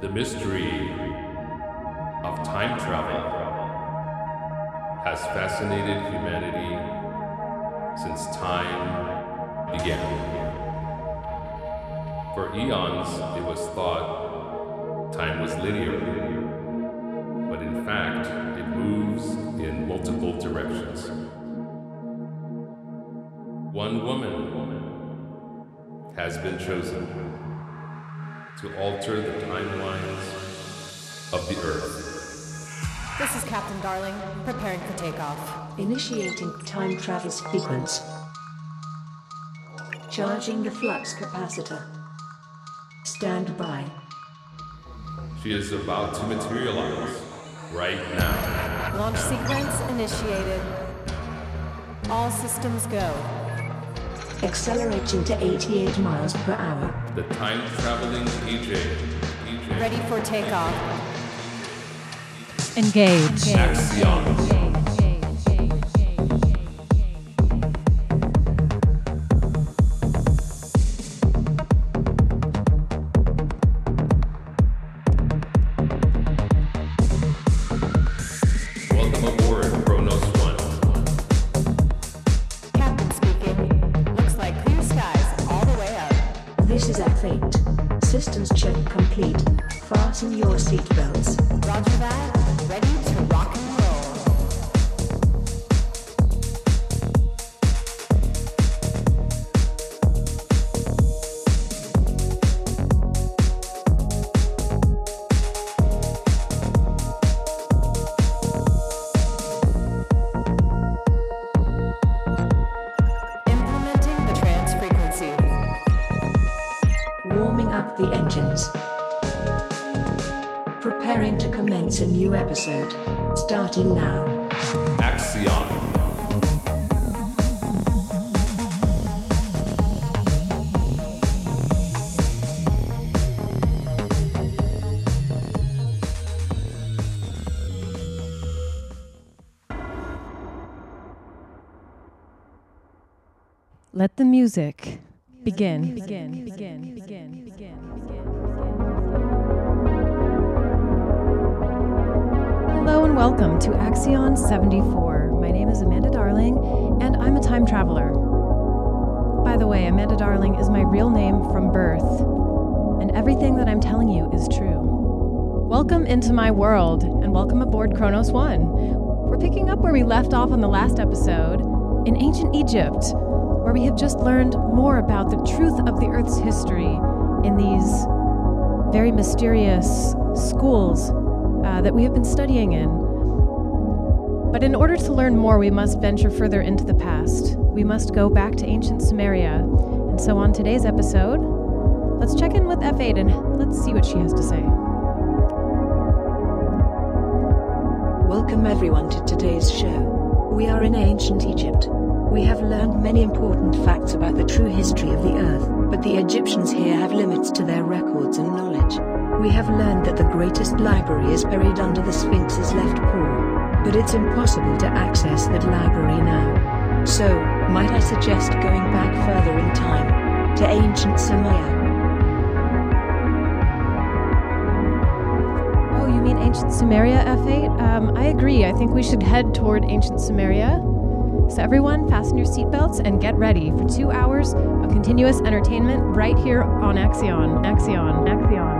The mystery of time travel has fascinated humanity since time began. For eons, it was thought time was linear, but in fact, it moves in multiple directions. One woman has been chosen to alter the timelines of the Earth. This is Captain Darling, preparing for takeoff. Initiating time travel sequence. Charging the flux capacitor. Stand by. She is about to materialize right now. Launch sequence initiated. All systems go. Accelerating to 88 miles per hour. The time traveling EJ. EJ. Ready for takeoff. Engage. Axion. Welcome Starting now. Axion. Let the music begin. Begin. Begin. Welcome to Axion 74. My name is Amanda Darling, and I'm a time traveler. By the way, Amanda Darling is my real name from birth, and everything that I'm telling you is true. Welcome into my world, and welcome aboard Kronos One. We're picking up where we left off on the last episode in ancient Egypt, where we have just learned more about the truth of the Earth's history in these very mysterious schools uh, that we have been studying in. But in order to learn more, we must venture further into the past. We must go back to ancient Sumeria. And so on today's episode, let's check in with F8 and let's see what she has to say. Welcome everyone to today's show. We are in ancient Egypt. We have learned many important facts about the true history of the earth, but the Egyptians here have limits to their records and knowledge. We have learned that the greatest library is buried under the Sphinx's left paw, but it's impossible to access that library now. So, might I suggest going back further in time to ancient Sumeria? Oh, you mean ancient Sumeria, F8? Um, I agree. I think we should head toward ancient Sumeria. So, everyone, fasten your seatbelts and get ready for two hours of continuous entertainment right here on Axion. Axion. Axion.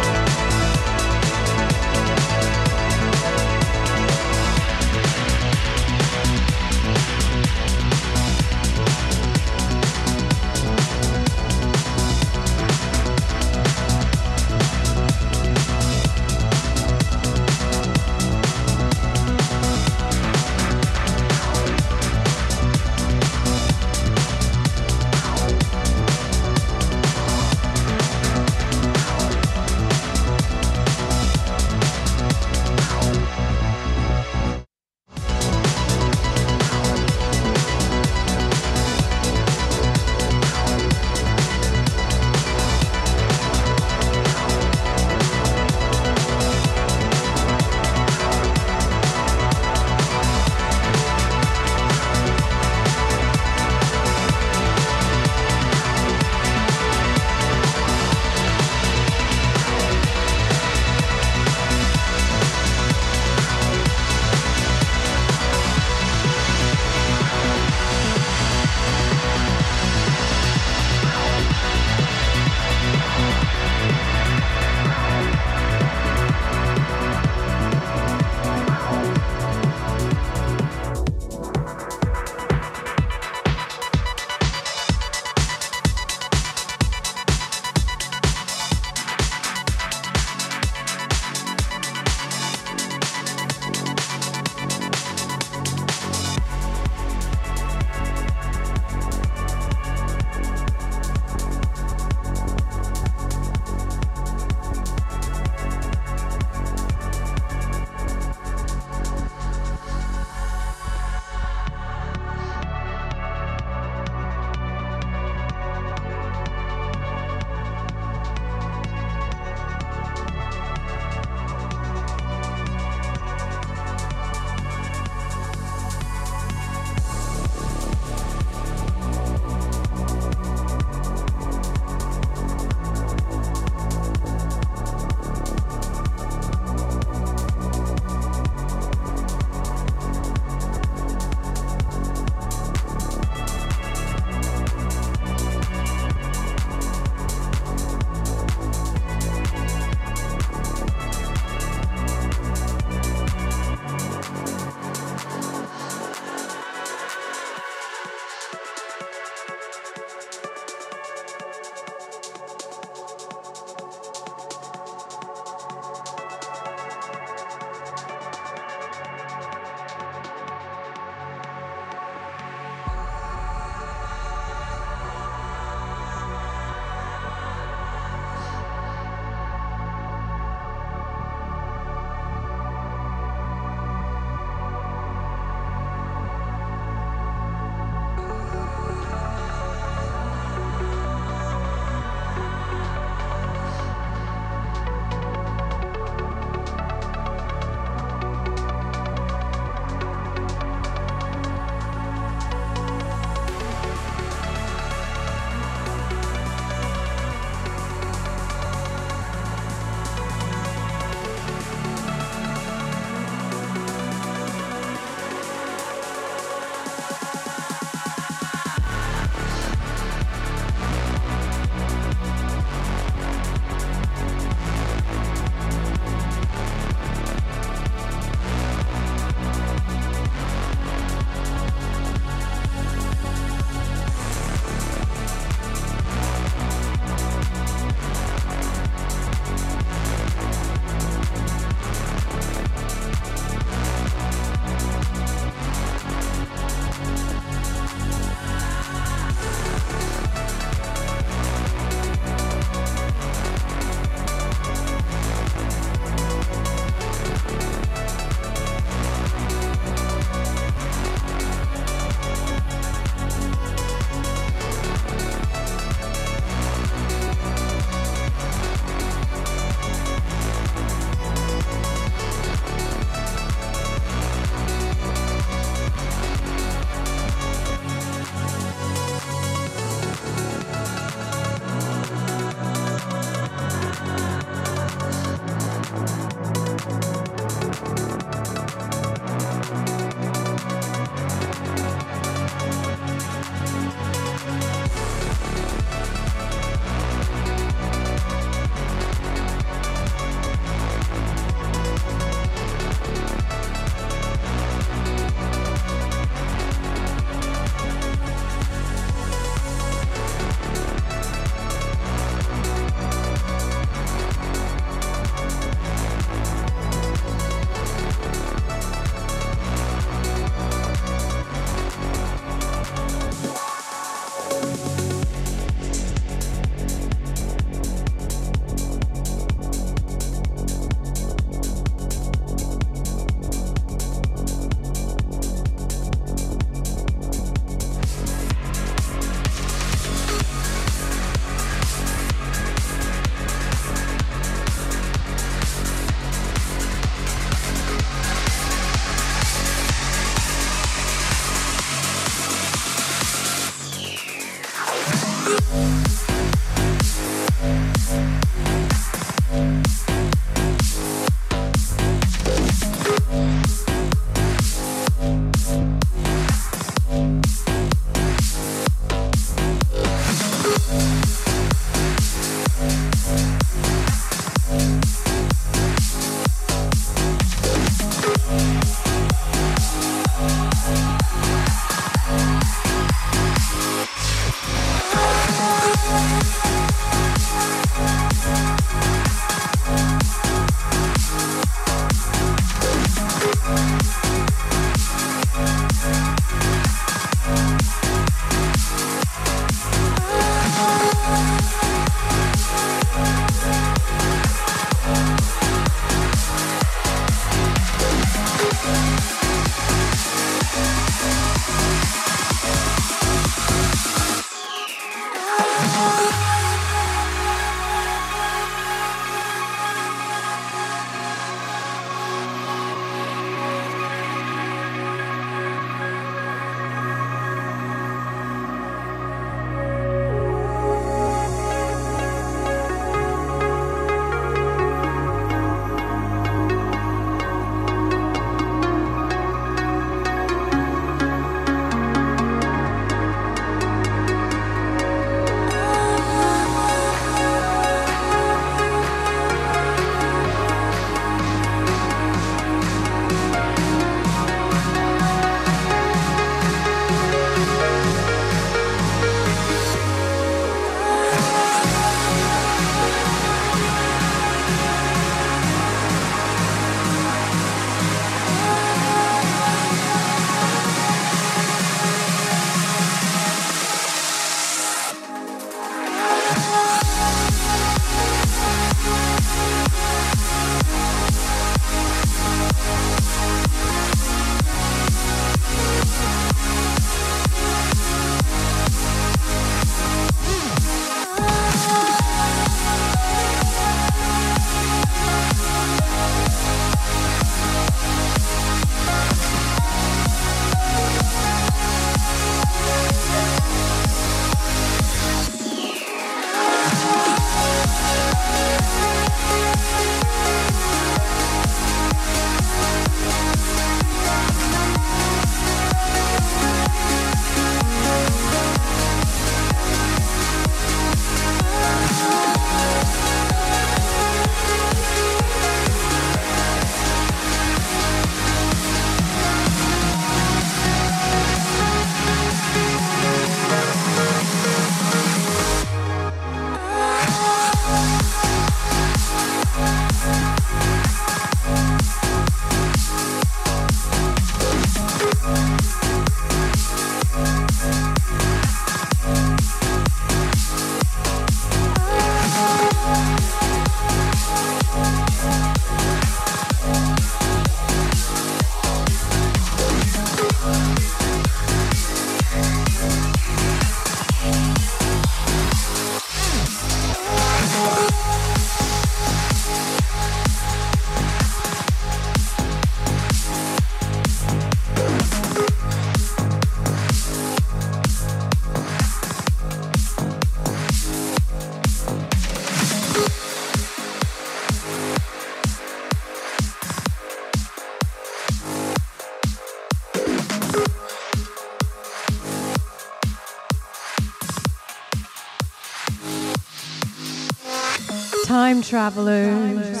Time travelers.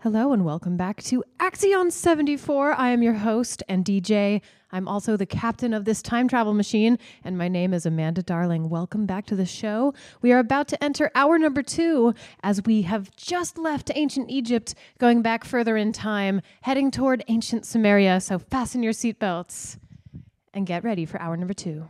Hello and welcome back to Axion 74. I am your host and DJ. I'm also the captain of this time travel machine, and my name is Amanda Darling. Welcome back to the show. We are about to enter hour number two as we have just left ancient Egypt, going back further in time, heading toward ancient Sumeria. So fasten your seatbelts and get ready for hour number two.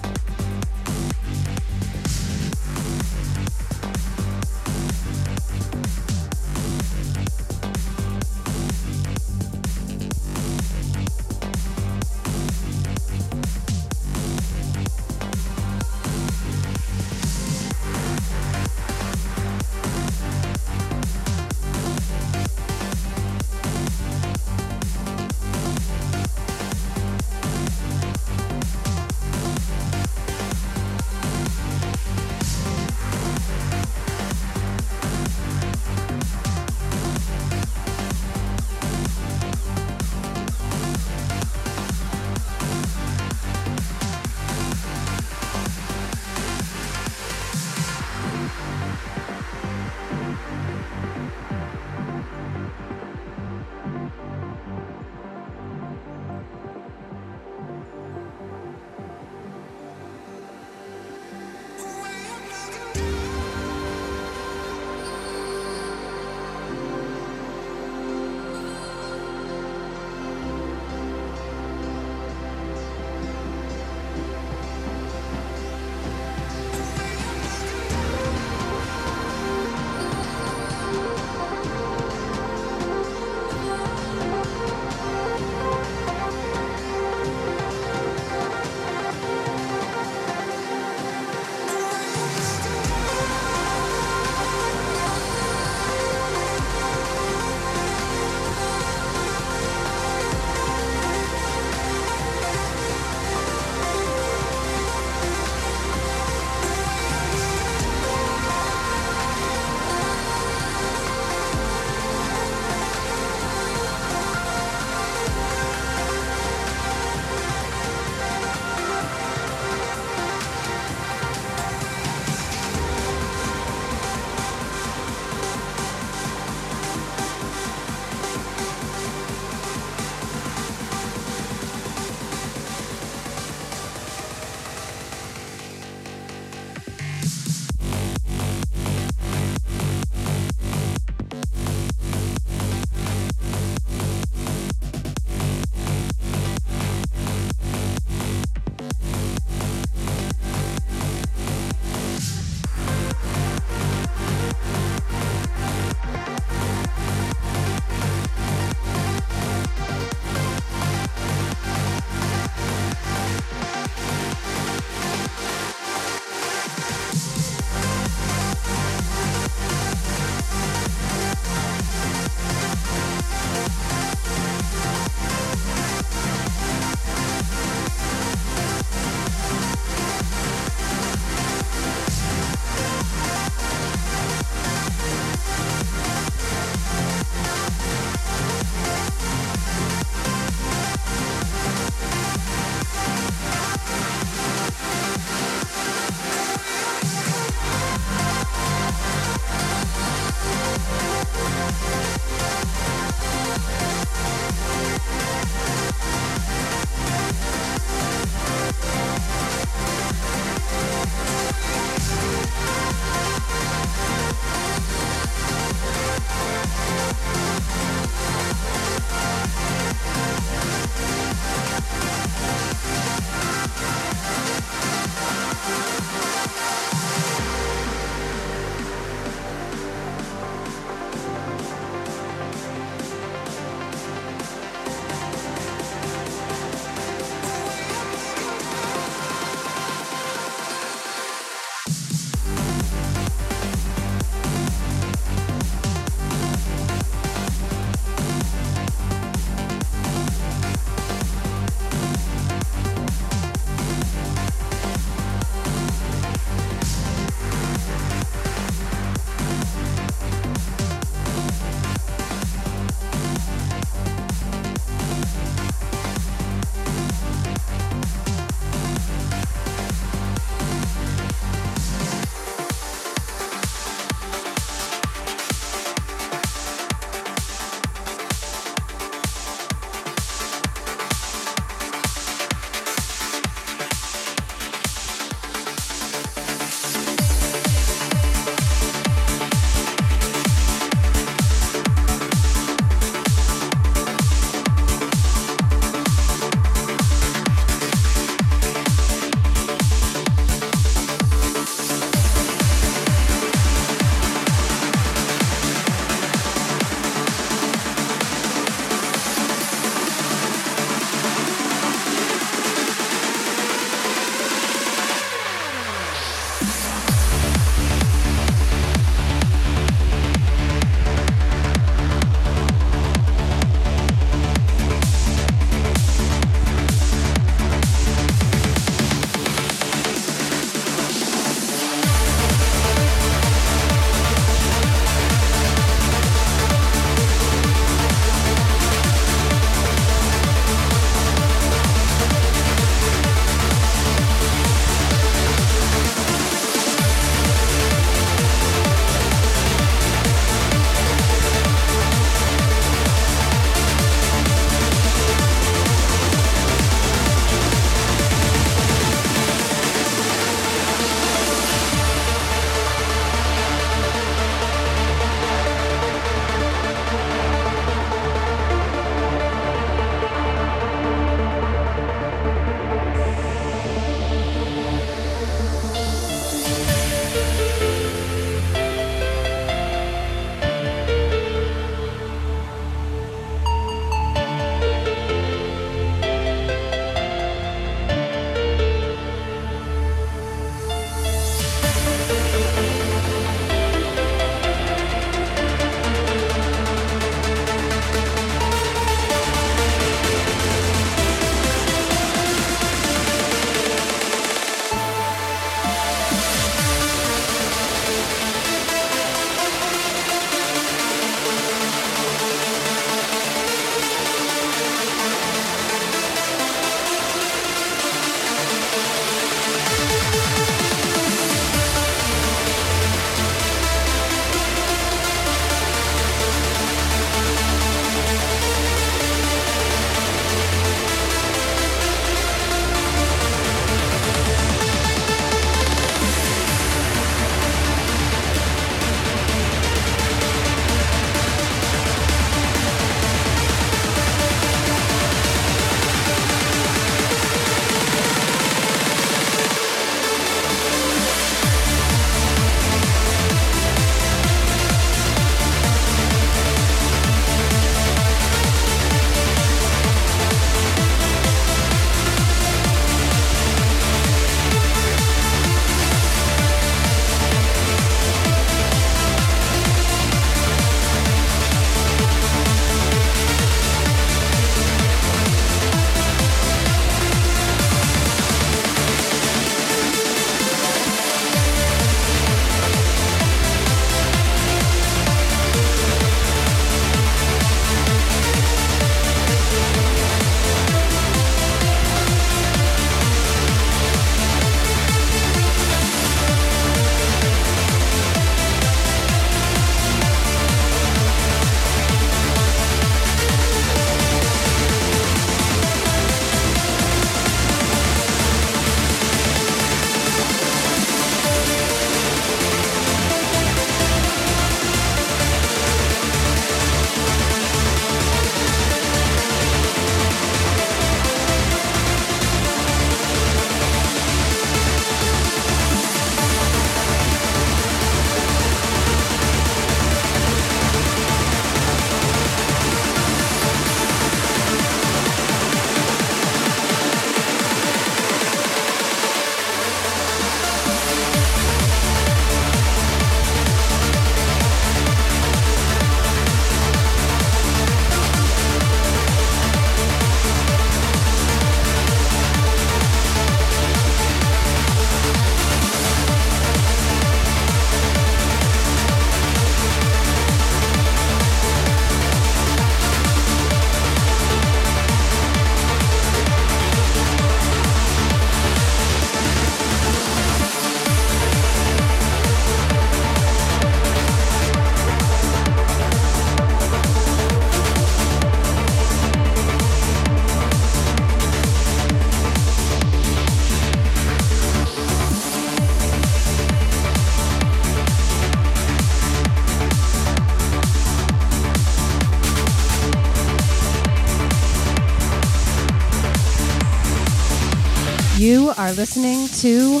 Are listening to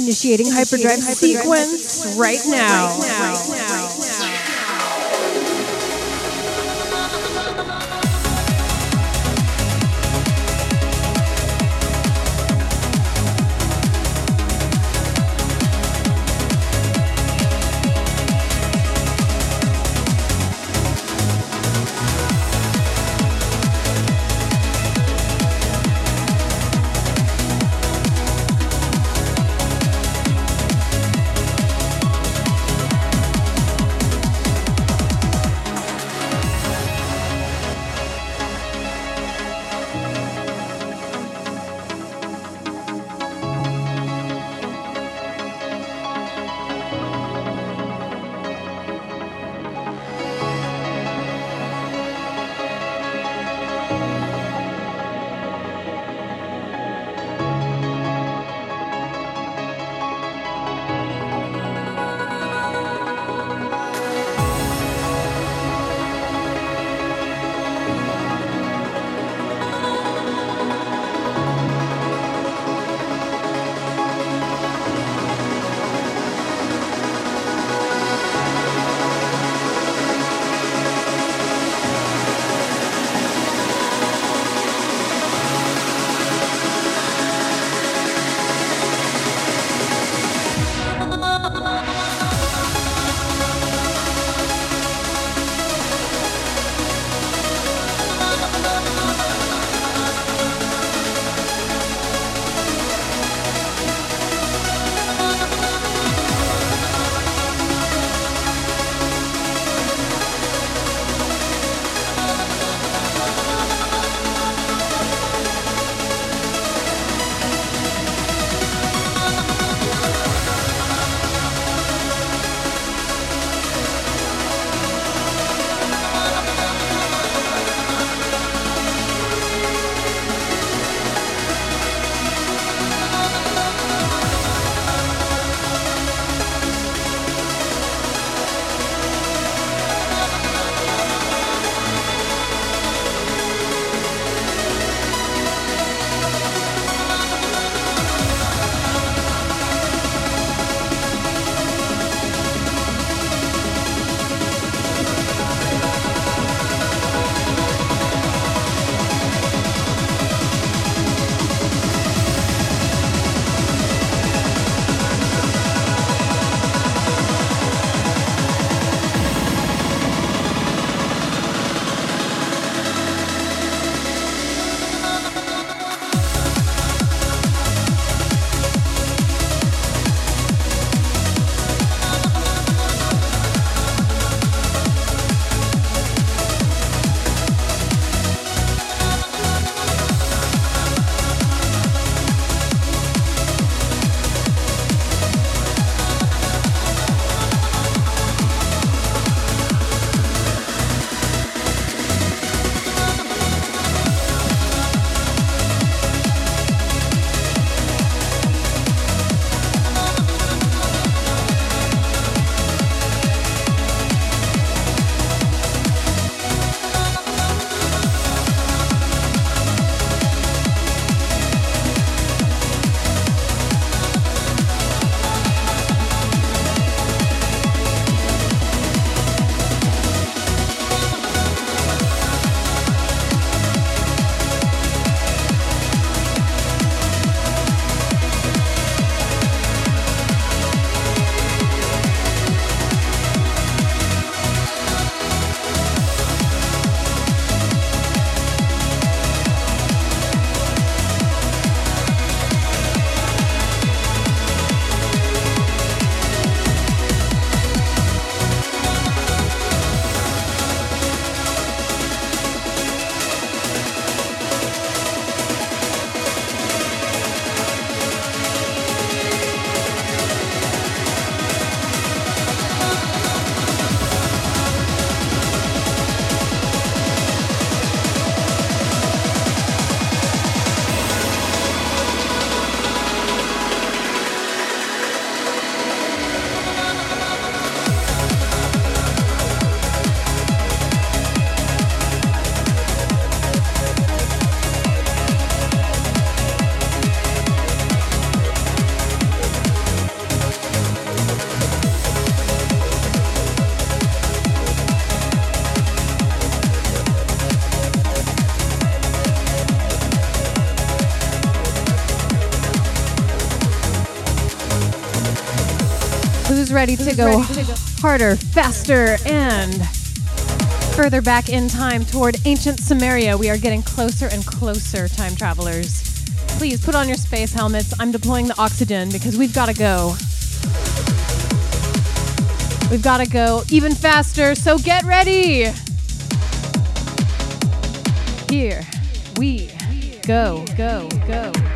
Initiating hyperdrive sequence right now. Who's ready to go harder, faster, and further back in time toward ancient Samaria? We are getting closer and closer, time travelers. Please put on your space helmets. I'm deploying the oxygen because we've got to go. We've got to go even faster, so get ready. Here we go, go, go, go, go,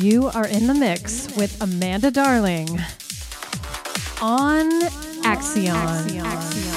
You are in the mix with Amanda Darling on Axion.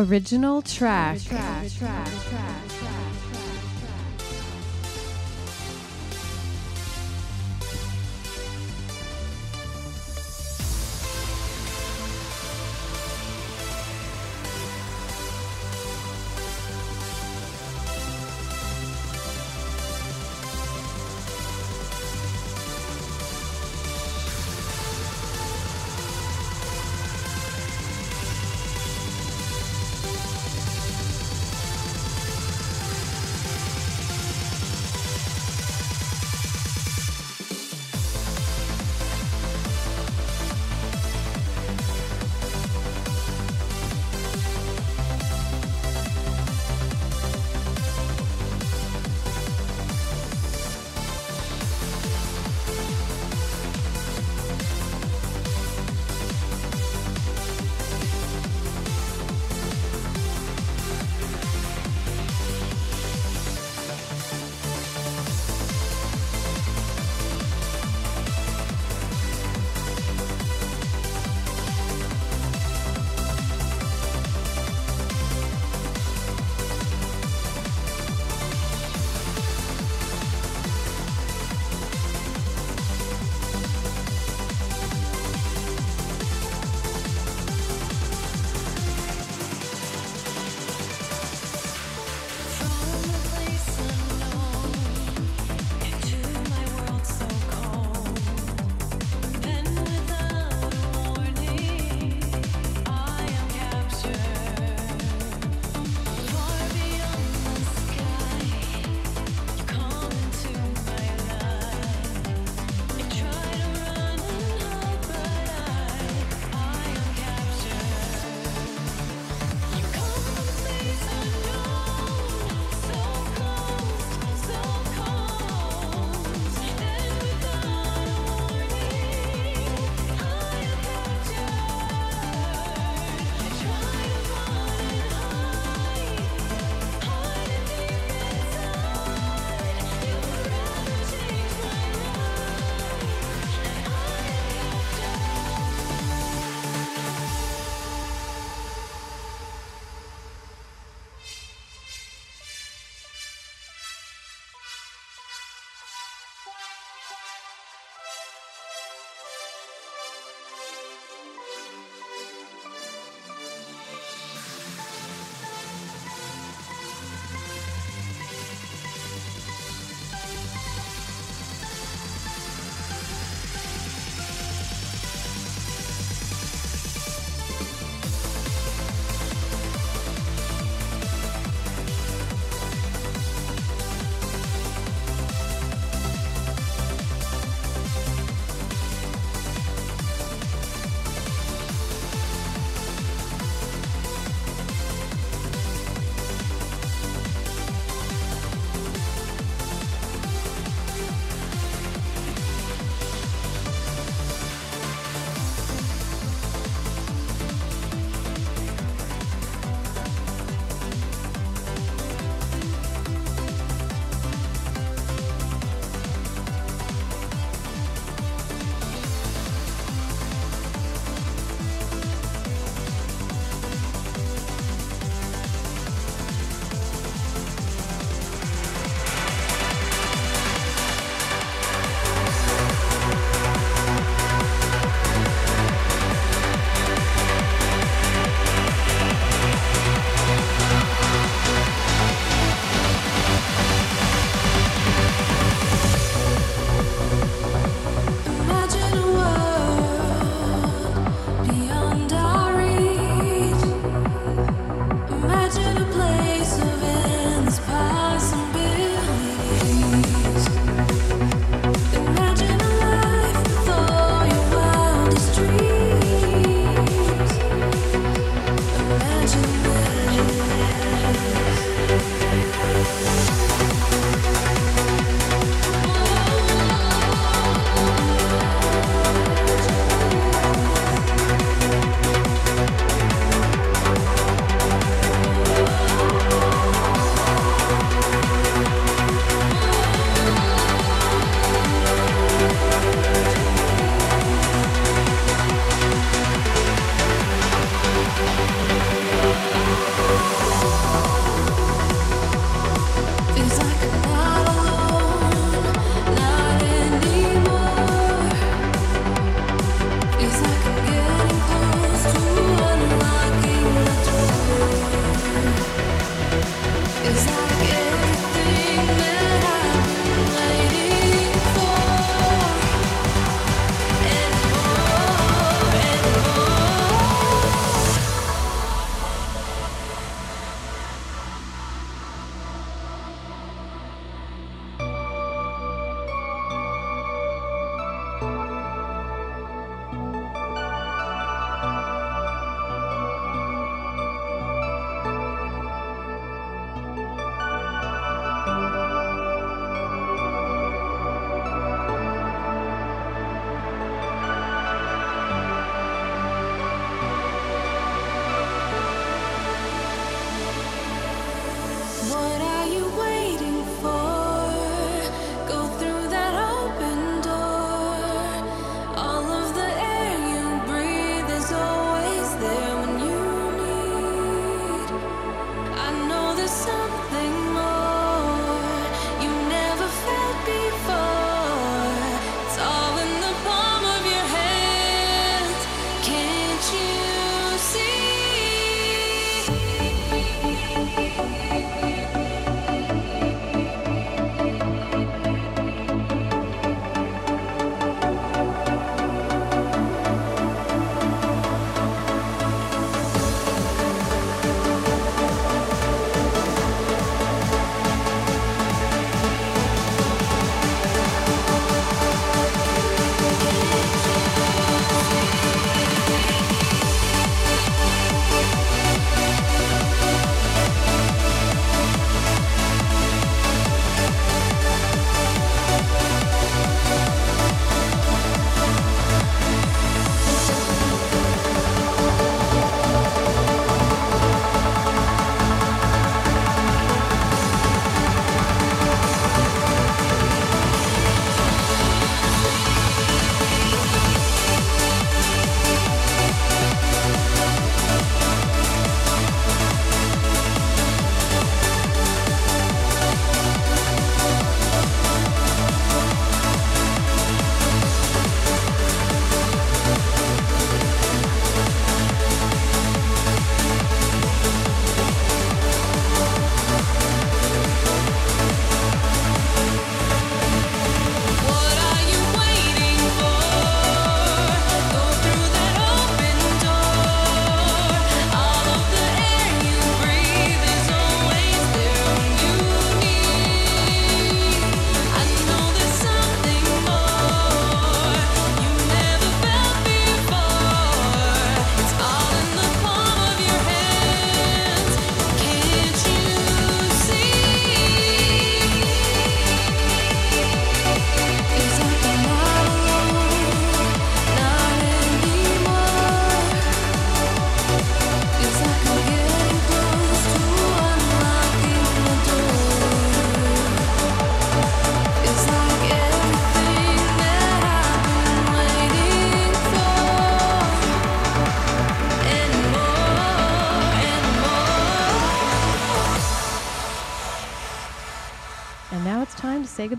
Original. What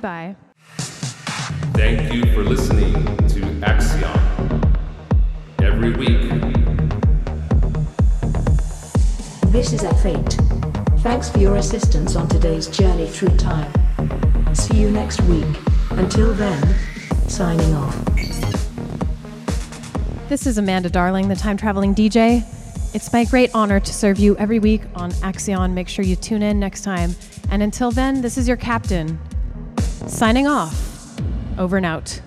goodbye. Thank you for listening to Axion. Every week, This is Fate. Thanks for your assistance on today's journey through time. See you next week. Until then, signing off. This is Amanda Darling, the time traveling DJ. It's my great honor to serve you every week on Axion. Make sure you tune in next time. And until then, this is your captain signing off. Over and out.